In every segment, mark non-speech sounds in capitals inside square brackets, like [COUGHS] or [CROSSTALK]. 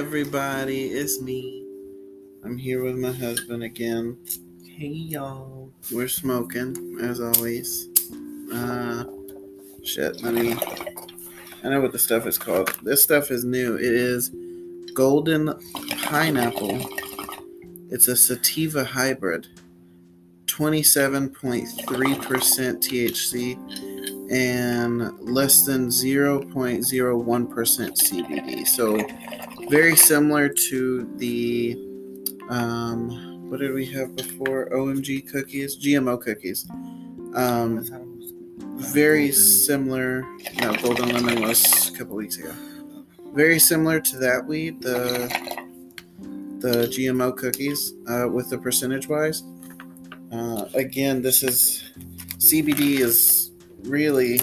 everybody, it's me. I'm here with my husband again. Hey y'all. We're smoking, as always. Uh, shit, let me. I know what the stuff is called. This stuff is new. It is Golden Pineapple. It's a sativa hybrid. 27.3% THC and less than 0.01% CBD. So very similar to the um, what did we have before? OMG cookies, GMO cookies. Um, very similar. No, Golden Lemon was a couple weeks ago. Very similar to that weed, the the GMO cookies, uh, with the percentage wise. Uh, again, this is CBD is really.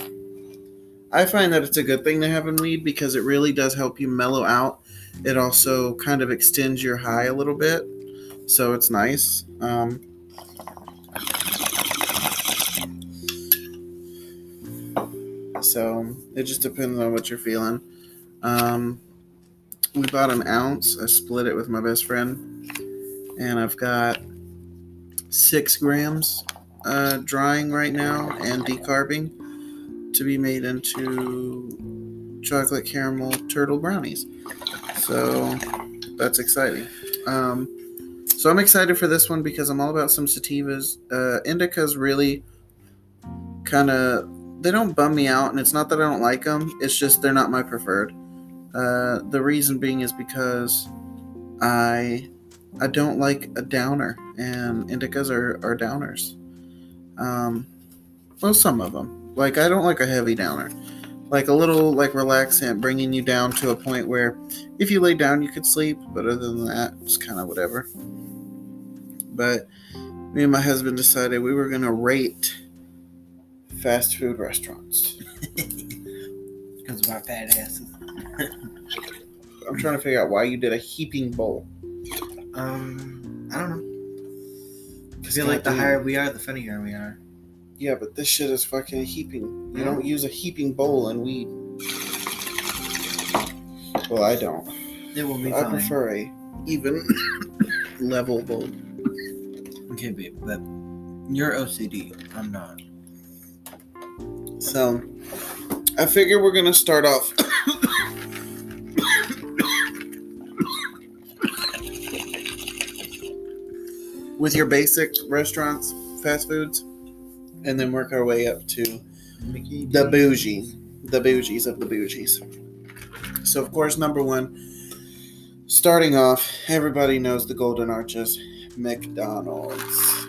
I find that it's a good thing to have in weed because it really does help you mellow out. It also kind of extends your high a little bit, so it's nice. Um, so it just depends on what you're feeling. Um, we bought an ounce. I split it with my best friend, and I've got six grams uh, drying right now and decarbing to be made into chocolate caramel turtle brownies. So that's exciting. Um, so I'm excited for this one because I'm all about some sativas. Uh, indicas really kind of they don't bum me out, and it's not that I don't like them. It's just they're not my preferred. Uh, the reason being is because I I don't like a downer, and indicas are, are downers. Um, well, some of them. Like I don't like a heavy downer. Like a little like relaxant, bringing you down to a point where if you lay down you could sleep, but other than that, it's kind of whatever. But me and my husband decided we were gonna rate fast food restaurants. Because of our fat asses. I'm trying to figure out why you did a heaping bowl. Um, I don't know. I feel like the higher we are, the funnier we are. Yeah, but this shit is fucking heaping. You don't use a heaping bowl and weed. Well, I don't. It will be I fine. prefer a even [COUGHS] level bowl. Okay, babe, but you're OCD. I'm not. So, I figure we're gonna start off. [COUGHS] with your basic restaurants, fast foods, and then work our way up to Mickey the bougie, the bougies of the bougies. So, of course, number one, starting off, everybody knows the Golden Arches, McDonald's.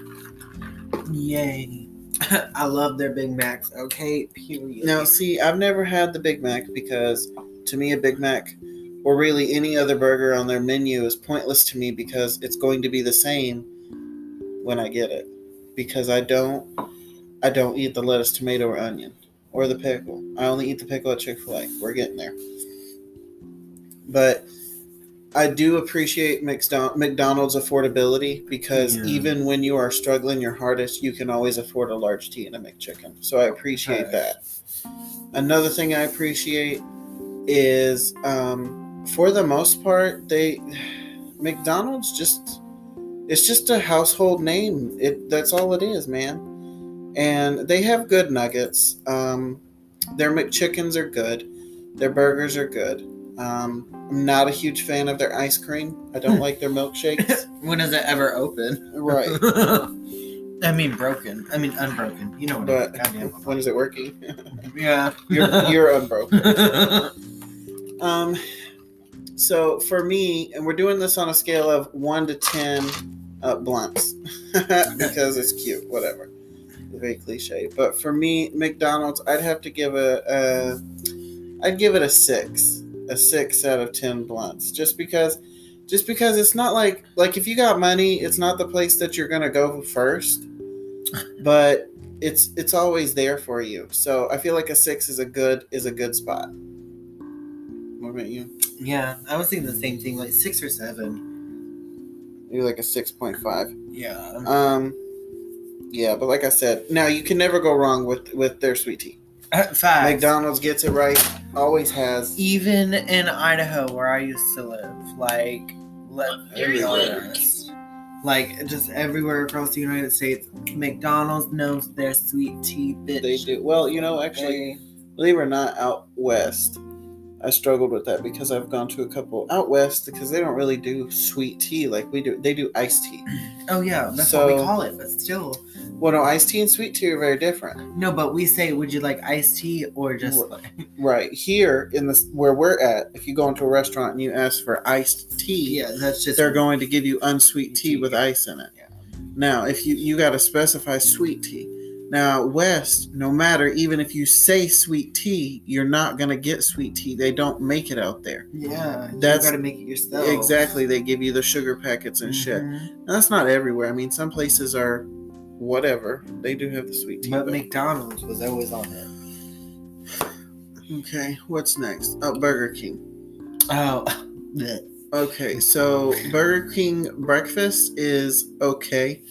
Yay. [LAUGHS] I love their Big Macs. Okay, period. Now, see, I've never had the Big Mac because to me, a Big Mac or really any other burger on their menu is pointless to me because it's going to be the same when I get it. Because I don't, I don't eat the lettuce, tomato, or onion, or the pickle. I only eat the pickle at Chick Fil A. We're getting there. But I do appreciate McDonald's affordability because Yeah. even when you are struggling your hardest, you can always afford a large tea and a McChicken. So I appreciate that. Another thing I appreciate is, um, for the most part, they [SIGHS] McDonald's just it's just a household name. It that's all it is, man. And they have good nuggets. Um, their McChickens are good. Their burgers are good. Um, I'm not a huge fan of their ice cream. I don't [LAUGHS] like their milkshakes. [LAUGHS] when does it ever open? right. [LAUGHS] I mean, broken. I mean, unbroken. You know what But I mean. when is it working? Yeah. you're, you're unbroken. Um, so for me, and we're doing this on a scale of one to ten uh, blunts because it's cute, whatever. Very cliche, but for me, McDonald's, I'd have to give a, a I'd give it a six, a six out of ten blunts, just because, just because it's not like like if you got money, it's not the place that you're gonna go first, but it's it's always there for you. So I feel like a six is a good is a good spot. What about you? yeah, I was thinking the same thing, like six or seven. Maybe like a six point five. Yeah. Um, yeah, but like I said, now you can never go wrong with with their sweet tea. Uh, Five. McDonald's gets it right. always has. Even in Idaho, where I used to live, like, let me be honest, like just everywhere across the United States, McDonald's knows their sweet tea, bitch. They do well. You know, actually, They- believe it or not, out west, I struggled with that because I've gone to a couple out west because they don't really do sweet tea like we do. They do iced tea. [CLEARS THROAT] oh yeah, that's what we call it. But still, Well, no, iced tea and sweet tea are very different. no. But we say, would you like iced tea or just [LAUGHS] Right here in this where we're at, if you go into a restaurant and you ask for iced tea, yeah, that's just they're going to give you unsweet tea Tea, with ice in it. Yeah. Now, if you you got to specify sweet tea. Now, west, no matter even if you say sweet tea, you're not going to get sweet tea. They don't make it out there. yeah. That's- you gotta make it yourself. Exactly, they give you the sugar packets and shit. Mhm. Now, that's not everywhere. I mean, some places are whatever. They do have the sweet tea. But McDonald's was always on it. okay, what's next? Oh, Burger King. Oh. [LAUGHS] Okay, so Burger King breakfast is okay.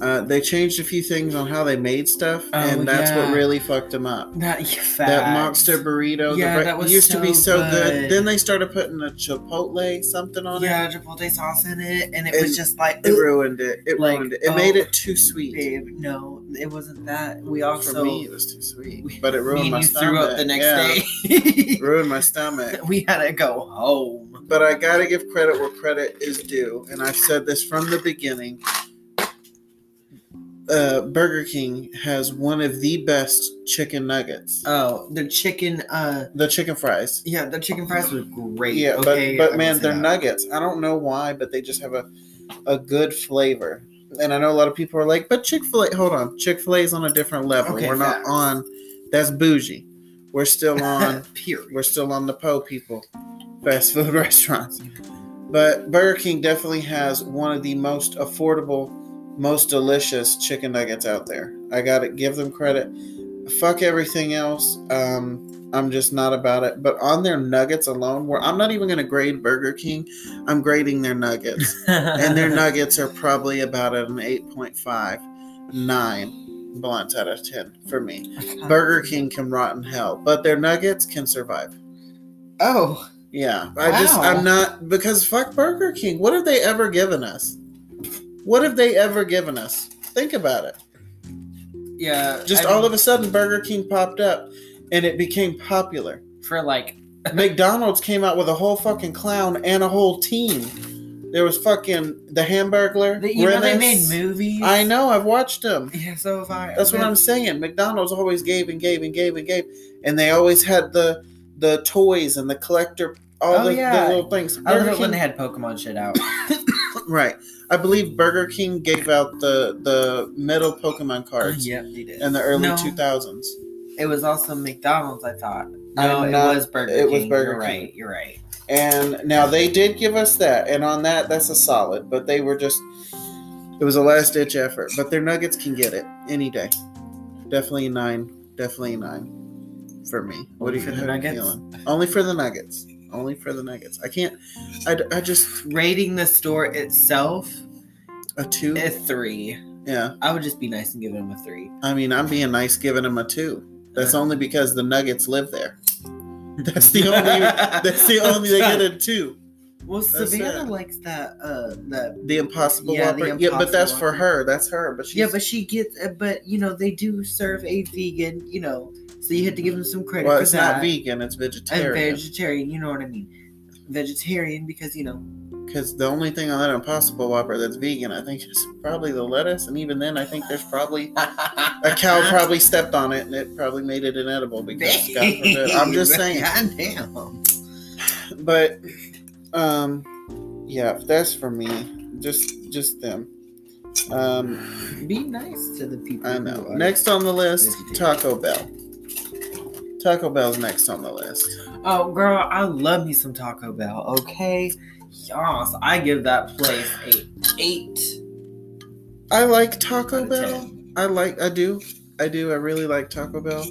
Uh, they changed a few things on how they made stuff, Oh, and that's what really fucked them up. that. That monster burrito, Yeah, the bre- that was used to be so so good. good. Then they started putting a chipotle something on it. Yeah, chipotle sauce in it, and it And was just like, it. Ruined it. It Like, ruined it. It oh, made it too sweet. babe, no, it wasn't that. We also For me, it was too sweet, we- but it ruined my stomach. threw up the next Yeah, day. ruined my stomach. [LAUGHS] we had to go home. But I gotta give credit where credit is due, and I've said this from the beginning. Uh, Burger King has one of the best chicken nuggets. Oh, the chicken. Uh, the chicken fries. yeah, the chicken fries were great. Yeah, okay, but but man, they're that. nuggets. I don't know why, but they just have a a good flavor. And I know a lot of people are like, but Chick Fil A. Hold on, Chick Fil A is on a different level. Okay, We're not on. That's bougie. We're still [LAUGHS] on. We're still on the po people, fast food [LAUGHS] restaurants. But Burger King definitely has one of the most affordable, most delicious chicken nuggets out there. I gotta give them credit. Fuck everything else. Um, I'm just not about it. But on their nuggets alone, where I'm not even gonna grade Burger King, I'm grading their nuggets. and their [LAUGHS] nuggets are probably about an 8.5, 9 blunts out of 10 for me. [LAUGHS] Burger King can rot in hell, but their nuggets can survive. Oh, Yeah, I just I'm not because fuck Burger King. What have they ever given us? What have they ever given us? Think about it. yeah. Just I all mean, of a sudden, Burger King popped up, and it became popular. for like [LAUGHS] McDonald's came out with a whole fucking clown and a whole team. There was fucking the Hamburglar. the, you know they made movies. I know. I've watched them. Yeah, so have I. That's what I'm saying. McDonald's always gave and gave and gave and gave, and they always had the the toys and the collector, all Oh, the, yeah. the little things. I love Burger when King- they had Pokemon shit out. [COUGHS] right. I believe Burger King gave out the the metal Pokemon cards yep, they did. in the early No, 2000s. It was also McDonald's. I thought. I'm No, oh, it not- was Burger King. it was Burger You're King. right. You're right. And now they did give us that, and on that, that's a solid. But they were just, it was a last ditch effort. But their Nuggets can get it any day. Definitely a nine. Definitely a nine for me. What Only are you for the Nuggets? feeling? Only for the Nuggets. Only for the Nuggets. I can't. I just Rating the store itself, a two. a three. Yeah. I would just be nice and give them a three. I mean, I'm being nice giving them a two. That's Uh. only because the Nuggets live there. That's the only. [LAUGHS] that's the only they get a two. Well, That's Savannah it. likes that. Uh, that. The Impossible Yeah, the Whopper. yeah, but that's Impossible for her. That's her. But she's, Yeah, but she gets. Uh, but you know, they do serve a vegan. You know, so you had to give them some credit well, for it's that. not vegan. It's vegetarian. And vegetarian. You know what I mean? Vegetarian because you know. Because the only thing on that Impossible Whopper that's vegan, I think, is probably the lettuce. And even then, I think there's probably a cow [LAUGHS] probably stepped on it and it probably made it inedible because God [LAUGHS] forbid. I'm just saying. [LAUGHS] God damn. But um, yeah, that's for me. Just just them. Um, Be nice to the people. I know. Next on the list. Taco Bell. Taco Bell's next on the list. Oh, girl, I love me some Taco Bell. Okay. Yes, I give that place a eight. I like Taco Bell. 10. I like. I do. I do. I really like Taco Bell.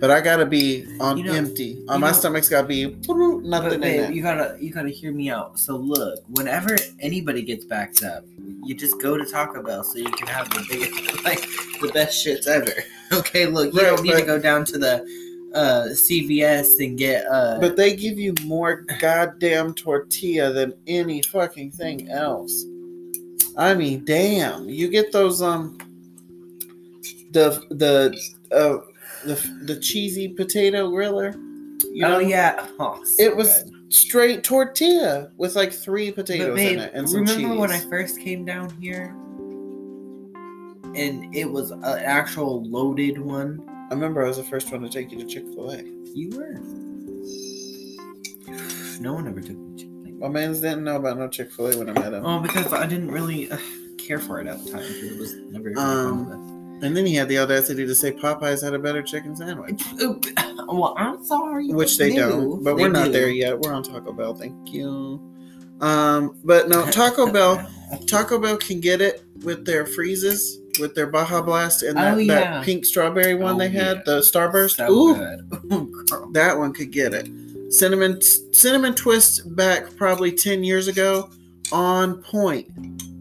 But I gotta be on You know- empty. On my know- stomach's gotta be nothing in babe, you gotta you gotta hear me out. So look, whenever anybody gets backed up, you just go to Taco Bell so you can have the biggest [LAUGHS] like the best shits ever. [LAUGHS] Okay, look, you Right, don't need to go down to the uh CVS and get uh But they give you more goddamn tortilla than any fucking thing else. I mean, damn. You get those um the the uh the the cheesy potato griller. You oh yeah. Oh, so It was good. straight tortilla with like three potatoes babe, in it and some remember cheese. when I first came down here? And it was an actual loaded one. I remember I was the first one to take you to Chick Fil A. You were. No one ever took me to Chick-fil-A. My man's didn't know about no Chick Fil A when I met him. Oh, because I didn't really uh, care for it at the time. It was never. really Um, And then he had the audacity to say Popeyes had a better chicken sandwich. [LAUGHS] well, I'm sorry. which they do. don't. But They we're not do. there yet. We're on Taco Bell. Thank you. Um, but no, Taco Bell. [LAUGHS] Taco Bell can get it with their freezes, with their Baja Blast, and that, Oh, yeah. that pink strawberry one Oh, they had, yeah. the Starburst. So Ooh, [LAUGHS] that one could get it. Cinnamon cinnamon twist back probably ten years ago, on point.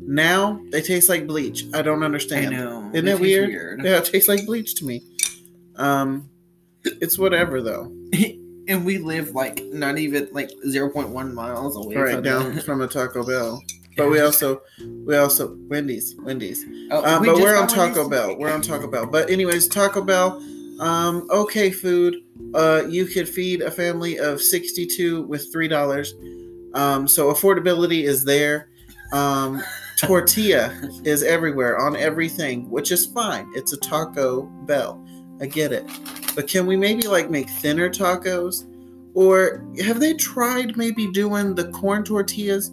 Now they taste like bleach. I don't understand. I know. Isn't It tastes weird? Yeah, it tastes like bleach to me. Um, it's whatever though. [LAUGHS] and we live like not even like 0.1 miles away right from down from a Taco Bell. But we also we also Wendy's Wendy's. Oh, Um, we but we're on Taco Wendy's Bell. We're on Taco Bell. But anyways, Taco Bell, um, okay food. Uh, you could feed a family of sixty-two with three dollars. Um, so affordability is there. Um, [LAUGHS] tortilla is everywhere on everything, which is fine. It's a Taco Bell. I get it. But can we maybe like make thinner tacos? Or have they tried maybe doing the corn tortillas?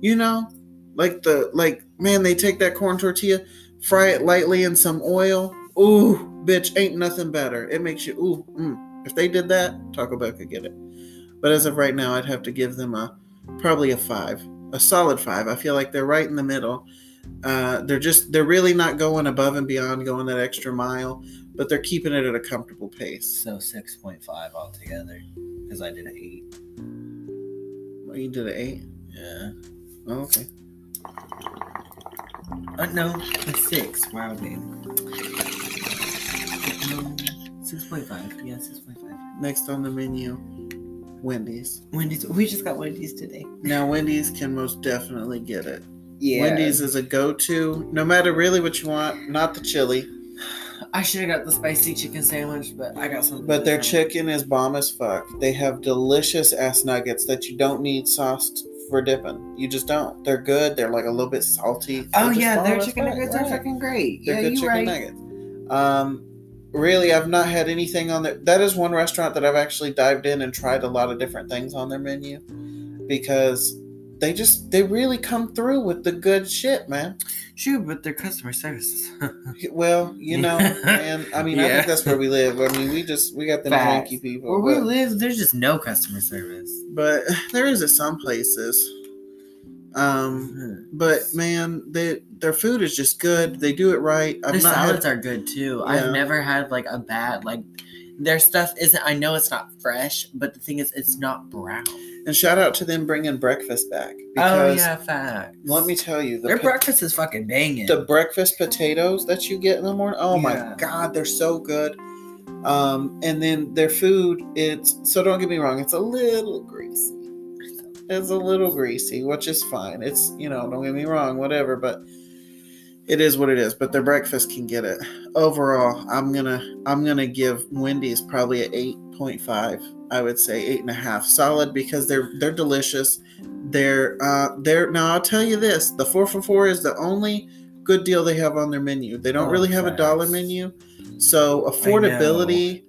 You know, like the like man, they take that corn tortilla, fry it lightly in some oil. Ooh, bitch, ain't nothing better. It makes you ooh. Mm. If they did that, Taco Bell could get it. But as of right now, I'd have to give them a probably a five, a solid five. I feel like they're right in the middle. Uh, they're just they're really not going above and beyond, going that extra mile, but they're keeping it at a comfortable pace. So 6.5 altogether. Because I did an 8. Well, you did an eight. Yeah. Oh, okay. Uh, no, a 6. Wow, babe. No, 6.5. Yeah, 6.5. Next on the menu, Wendy's. Wendy's. We just got Wendy's today. Now Wendy's can most definitely get it. Yeah. Wendy's is a go-to, no matter really what you want. Not the chili, I should have got the spicy chicken sandwich, but I got something. but their chicken is bomb as fuck. They have delicious ass nuggets that you don't need sauce for dipping. You just don't. They're good. They're like a little bit salty. Oh yeah, their chicken nuggets are fucking great. They're yeah, good chicken right. nuggets. Um, really, I've not had anything on there. That is one restaurant that I've actually dived in and tried a lot of different things on their menu because they just they really come through with the good shit, man. Sure, but their customer service. [LAUGHS] Well, you know, and I mean, I think that's where we live. I mean, we just we got the janky people, Where we live, there's just no customer service. but there is at some places. Um, Hmm. but man, they their food is just good. They do it right. I've Their salads had, are good too. Yeah. I've never had like a bad like. Their stuff isn't. I know it's not fresh, but the thing is, it's not brown. And shout out to them bringing breakfast back Oh yeah, facts. let me tell you, the Their po- breakfast is fucking banging. the breakfast potatoes that you get in the morning. Oh Yeah. my god, they're so good. Um, and then their food, it's so don't get me wrong, it's a little greasy. It's a little greasy, which is fine. It's you know, don't get me wrong, whatever, but it is what it is. But their breakfast can get it. Overall, I'm gonna I'm gonna give Wendy's probably an eight point five. I would say eight and a half, solid because they're they're delicious. They're uh they're now I'll tell you this: the four for four is the only good deal they have on their menu. They don't Oh, really have a dollar menu, so affordability.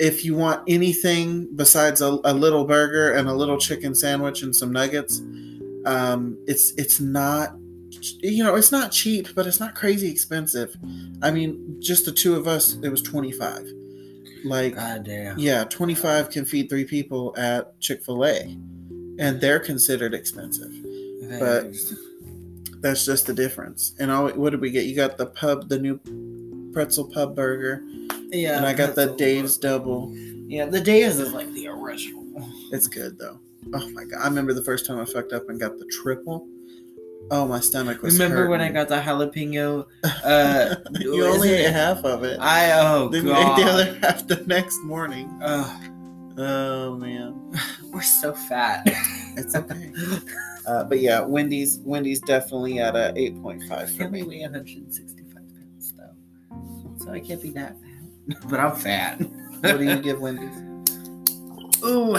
If you want anything besides a, a little burger and a little chicken sandwich and some nuggets, um, it's it's not you know it's not cheap, but it's not crazy expensive. I mean, just the two of us, it was twenty five. Like God damn. yeah, 25 can feed three people at Chick fil A, and they're considered expensive. but-. That's just the difference. And all, what did we get? You got the pub, the new pretzel pub burger, yeah, and I got the Dave's double. Yeah, the Dave's is like the original. It's good though. Oh my god, I remember the first time I fucked up and got the triple. Oh, my stomach was. Remember when I got the jalapeno? [LAUGHS] Uh, you only ate it- half of it. I oh then you god. ate the other half the next morning. Ugh, Oh man, [SIGHS] we're so fat. it's okay. [LAUGHS] uh, but yeah, Wendy's Wendy's definitely at a eight point five for I only me. weigh 165 pounds though, so I can't be that fat. [LAUGHS] But I'm fat. What do you give Wendy's? Ooh,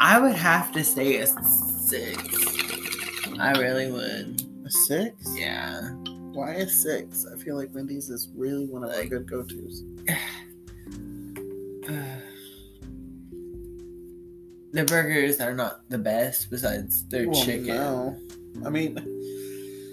I would have to say a six. I really would. A six? Yeah. Why a six? I feel like Wendy's is really one of our good go tos. [SIGHS] [SIGHS] The burgers are not the best. Besides their Well, chicken, No, I mean,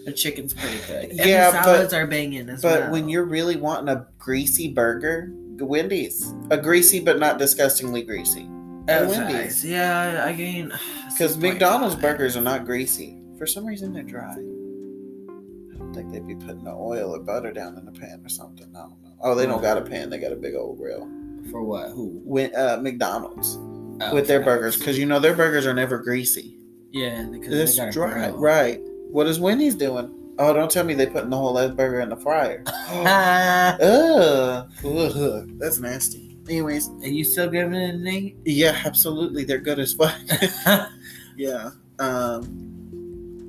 the chicken's pretty good. And Yeah, the but- salads are banging as but well. But when you're really wanting a greasy burger, Wendy's. A greasy but not disgustingly greasy. Oh, Wendy's. facts. yeah, I gain [SIGHS] Because McDonald's burgers are not greasy. For some reason, they're dry. I don't think they'd be putting the oil or butter down in the pan or something. I don't know. Oh, they don't got a pan. They got a big old grill. for what? Who? When, uh, McDonald's Oh, with their burgers, because you know their burgers are never greasy. Yeah, because It's they got dry, right? What is Wendy's doing? Oh, don't tell me they putting the whole last burger in the fryer. [LAUGHS] Ugh. Ugh. That's nasty. Anyways, Are you still giving it a name? yeah, absolutely, they're good as fuck. [LAUGHS] [LAUGHS] Yeah. Um.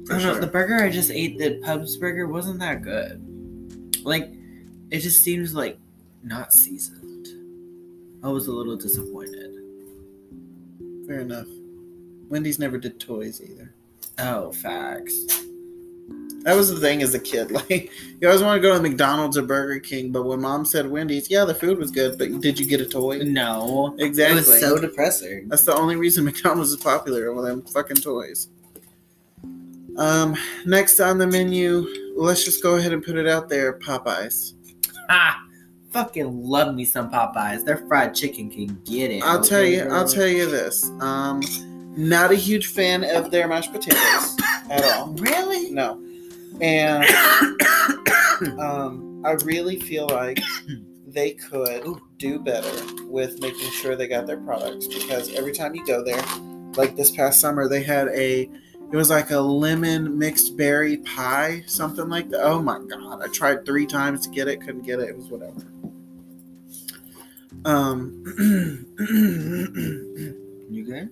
For don't know. The burger I just ate, the Pubs burger, wasn't that good. Like, it just seems like not seasoned. I was a little disappointed. Fair enough. Wendy's never did toys either. Oh, facts. That was the thing as a kid. [LAUGHS] Like, you always want to go to McDonald's or Burger King, but when mom said Wendy's, yeah, the food was good, but did you get a toy? No. Exactly. It was so depressing. That's the only reason [LAUGHS] McDonald's is popular with them fucking toys. Um, next on the menu, let's just go ahead and put it out there. Popeyes. [LAUGHS] Ah, fucking love me some Popeyes. Their fried chicken can get it. I'll tell okay, you. I'll tell you this. Um, not a huge fan of their mashed potatoes [COUGHS] at all. Really? No, and [COUGHS] um, I really feel like [COUGHS] they could do better with making sure they got their products because every time you go there, like this past summer, they had a it was like a lemon mixed berry pie, something like that. Oh my god! I tried three times to get it, couldn't get it. It was whatever. Um, [CLEARS THROAT] You good?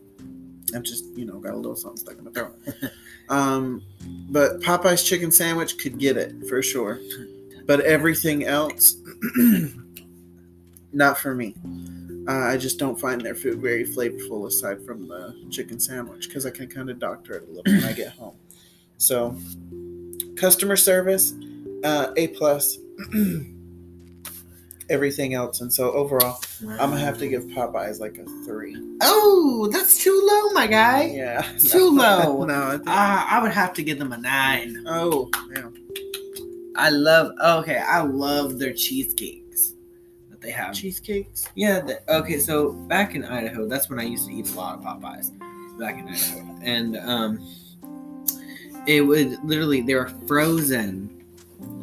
I'm just you know got a little something stuck in my throat. [LAUGHS] um, but Popeye's chicken sandwich could get it for sure, but everything else, [CLEARS THROAT] not for me. Uh, I just don't find their food very flavorful aside from the chicken sandwich because I can kind of doctor it a little when I get [CLEARS THROAT] home. So, customer service, uh, A plus. [CLEARS THROAT] Everything else, and so overall, I'm gonna have to give Popeyes like a three. Oh, that's too low, my guy. Yeah, Too [LAUGHS] low. no, I think, Ah, I would have to give them a nine. oh, yeah. I love. Okay, I love their cheesecakes that they have. cheesecakes. Yeah. The, okay, so back in Idaho, that's when I used to eat a lot of Popeyes. Back in Idaho, and um, it would literally they were frozen,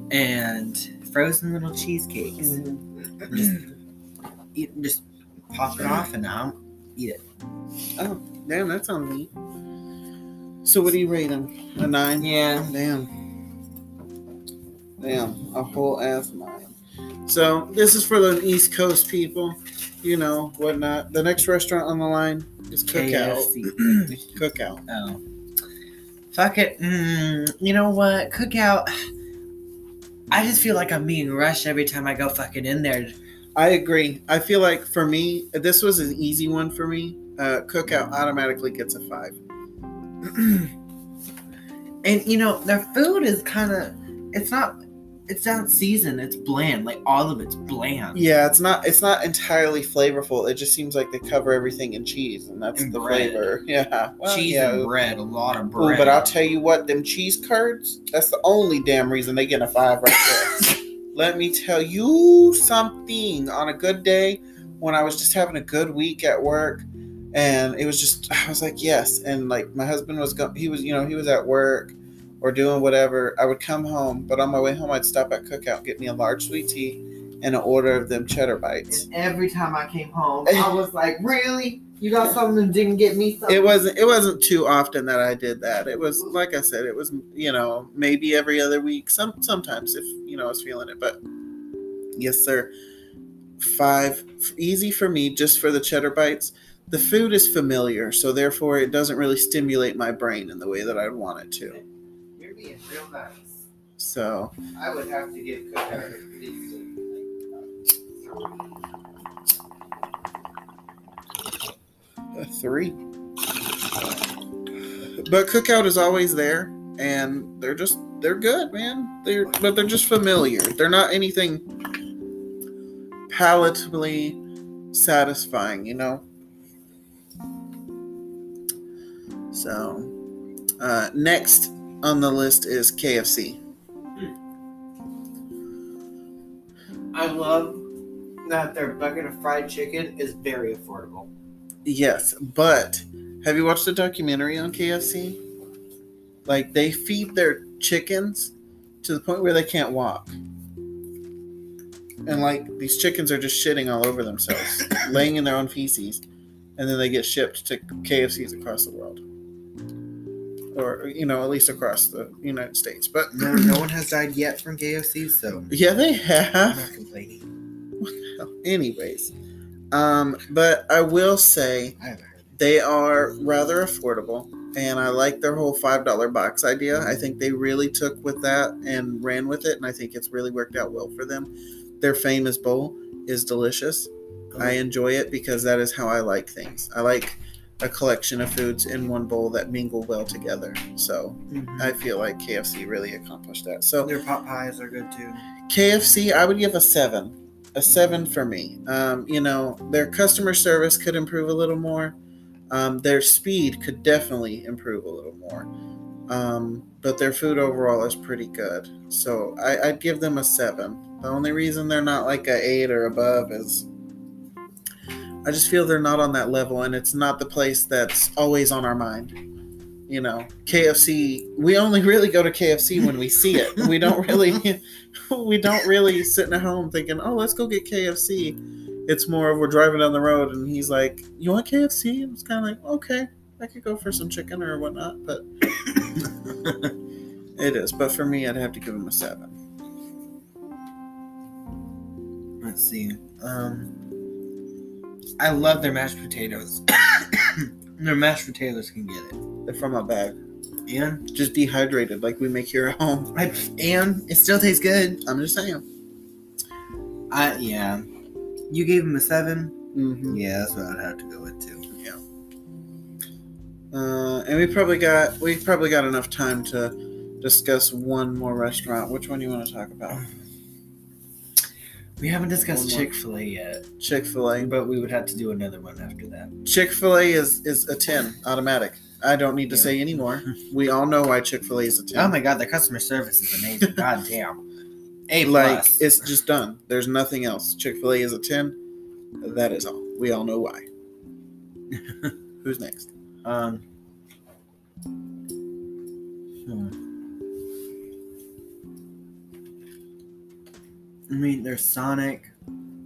and frozen little cheesecakes. Mm-hmm. Just eat, just pop it off and I'll eat it. Oh, damn, that sounds neat. So, what do you rate them? A nine? Yeah. Damn. Damn, a whole ass nine. So, this is for the East Coast people, you know, whatnot. The next restaurant on the line is Cookout. [CLEARS THROAT] Cookout. Oh. Fuck it. Mm, you know what? Cookout. I just feel like I'm being rushed every time I go fucking in there. I agree. I feel like for me, this was an easy one for me. Uh, Cookout automatically gets a five. [CLEARS THROAT] And you know, their food is kind of. It's not. It's not seasoned. It's bland. Like all of it's bland. Yeah, it's not it's not entirely flavorful. It just seems like they cover everything in cheese, and that's And the bread. flavor. [LAUGHS] Yeah, well, Cheese yeah. and bread. A lot of Ooh, bread. but I'll tell you what, them cheese curds, that's the only damn reason they get a five right there. [LAUGHS] Let me tell you something. On a good day, when I was just having a good week at work, and it was just, I was like, yes. And like my husband was, go- he was, you know, he was at work or doing whatever. I would come home, but on my way home, I'd stop at Cookout, get me a large sweet tea, and an order of them cheddar bites. And every time I came home, [LAUGHS] I was like, really? You got something and didn't get me something. It wasn't. It wasn't too often that I did that. It was like I said. It was you know maybe every other week. Some sometimes if you know I was feeling it. But yes, sir. Five easy for me just for the cheddar bites. The food is familiar, so therefore it doesn't really stimulate my brain in the way that I'd want it to. Real nice. So I would have to give cookout a three. But cookout is always there, and they're just they're good, man. They're but they're just familiar. They're not anything palatably satisfying, you know. So, uh, next on the list is KFC. Hmm. I love that their bucket of fried chicken is very affordable. Yes, but have you watched the documentary on KFC? Like they feed their chickens to the point where they can't walk. And like these chickens are just shitting all over themselves, [COUGHS] laying in their own feces, and then they get shipped to KFCs across the world. Or you know, at least across the United States. But No, no one has died yet from KFC, so yeah, they I'm have. not complaining. Anyways. Um, but I will say. They are rather affordable, and I like their whole five dollar box idea. I think they really took with that and ran with it, and I think it's really worked out well for them. Their famous bowl is delicious. I enjoy it because that is how I like things. I like a collection of foods in one bowl that mingle well together. So Mhm. I feel like KFC really accomplished that. So Their pot pies are good too. KFC, I would give a seven. A seven for me. Um, you know, their customer service could improve a little more. Um, their speed could definitely improve a little more. Um, but their food overall is pretty good. So I, I'd give them a seven. The only reason they're not like a eight or above is I just feel they're not on that level, and it's not the place that's always on our mind. You know, KFC. We only really go to KFC when we see it. We don't [LAUGHS] really, [LAUGHS] we don't really sitting at home thinking, "Oh, let's go get KFC." It's more of we're driving down the road, and he's like, "You want KFC?" And it's kind of like, "Okay, I could go for some chicken or whatnot," but [LAUGHS] it is. But for me, I'd have to give him a seven. Let's see. Um, I love their mashed potatoes. [COUGHS] their mashed potatoes can get it. They're from a bag, And just dehydrated, like we make here at home. I, and it still tastes good. I'm just saying. I yeah. You gave him a 7 Mm-hmm. Yeah, that's what I'd have to go with too. Yeah. Uh, and we probably got we probably got enough time to discuss one more restaurant. Which one do you want to talk about? We haven't discussed Chick Fil A yet, Chick Fil A. but we would have to do another one after that. Chick Fil A is is a ten automatic. I don't need to Yeah. say anymore. We all know why Chick Fil A is a ten. Oh my god, the customer service is amazing. god damn. A like plus. it's just done. There's nothing else. Chick Fil A is a ten. That is all. We all know why. [LAUGHS] Who's next? Um. hmm. I mean, there's Sonic.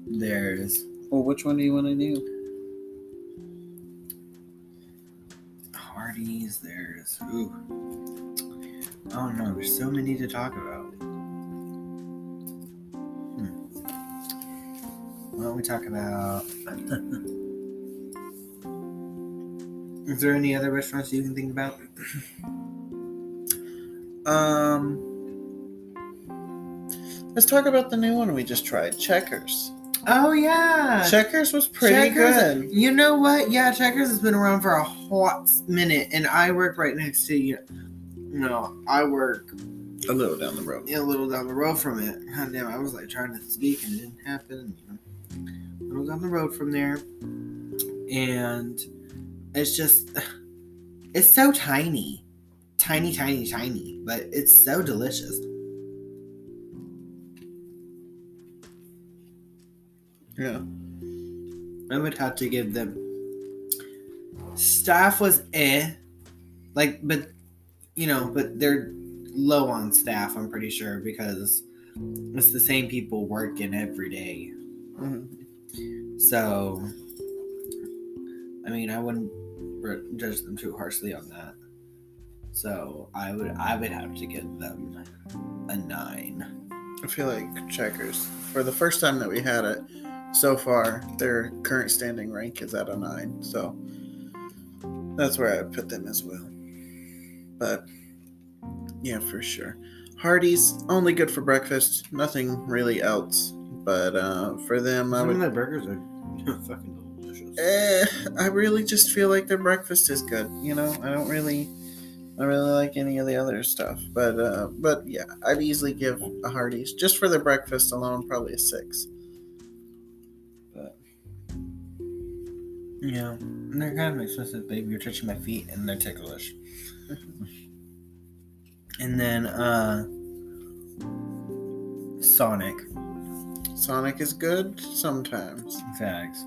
There's Well, which one do you want to do? Hardee's. There's ooh. Oh no, there's so many to talk about. Hmm. Why don't we talk about? [LAUGHS] Is there any other restaurants you can think about? [CLEARS THROAT] Um, let's talk about the new one we just tried. Checkers. Oh yeah, Checkers was pretty Checkers- good. You know what? Yeah, Checkers has been around for a hot minute, and I work right next to you. No, I work A little down the road. a little down the road from it. God damn, I was like trying to speak and it didn't happen. You know, a little down the road from there, and it's just, [SIGHS] it's so tiny, tiny, tiny, tiny, but it's so delicious. Yeah. I would have to give them. Staff was eh, like, but you know, but they're low on staff. I'm pretty sure because it's the same people working every day. Mhm. So I mean, I wouldn't judge them too harshly on that. So I would I would have to give them a nine. I feel like checkers. For the first time that we had it, so far, their current standing rank is at a nine. So that's where I put them as well. But yeah, for sure. Hardee's only good for breakfast. Nothing really else. But uh, for them, I Some would. of their burgers are [LAUGHS] fucking delicious. Eh, I really just feel like their breakfast is good. You know, I don't really, I really like any of the other stuff. But, uh, but yeah, I'd easily give a Hardee's just for their breakfast alone, probably a six. Yeah, And they're kind of expensive, baby. You're touching my feet, and they're ticklish. [LAUGHS] and then uh Sonic. Sonic is good sometimes. Facts.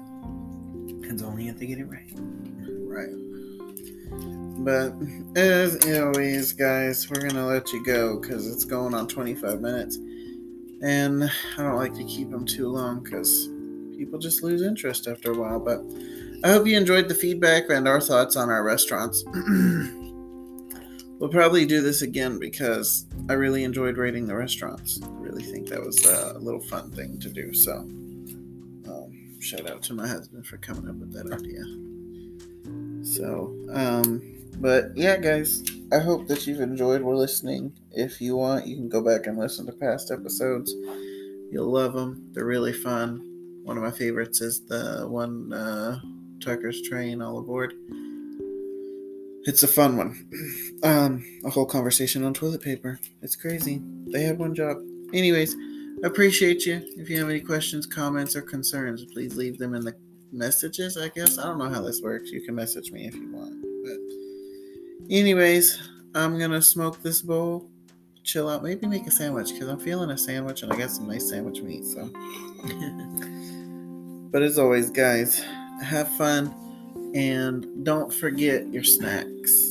Depends only if they get it right. Right. But as always, guys, we're gonna let you go because it's going on 25 minutes, and I don't like to keep them too long because people just lose interest after a while. But I hope you enjoyed the feedback and our thoughts on our restaurants. [CLEARS THROAT] we'll probably do this again because I really enjoyed rating the restaurants. I really think that was a little fun thing to do. So, um, shout out to my husband for coming up with that idea. So, um, but yeah, guys, I hope that you've enjoyed. We're listening. If you want, you can go back and listen to past episodes. You'll love them. They're really fun. One of my favorites is the one uh, Tucker's train all aboard. It's a fun one. [CLEARS THROAT] Um, a whole conversation on toilet paper. It's crazy. They had one job. Anyways, appreciate you. If you have any questions, comments, or concerns, please leave them in the messages, I guess. I don't know how this works. You can message me if you want. But anyways, I'm gonna smoke this bowl, chill out, maybe make a sandwich because I'm feeling a sandwich and I got some nice sandwich meat. So, [LAUGHS] but as always, guys, have fun and don't forget your snacks.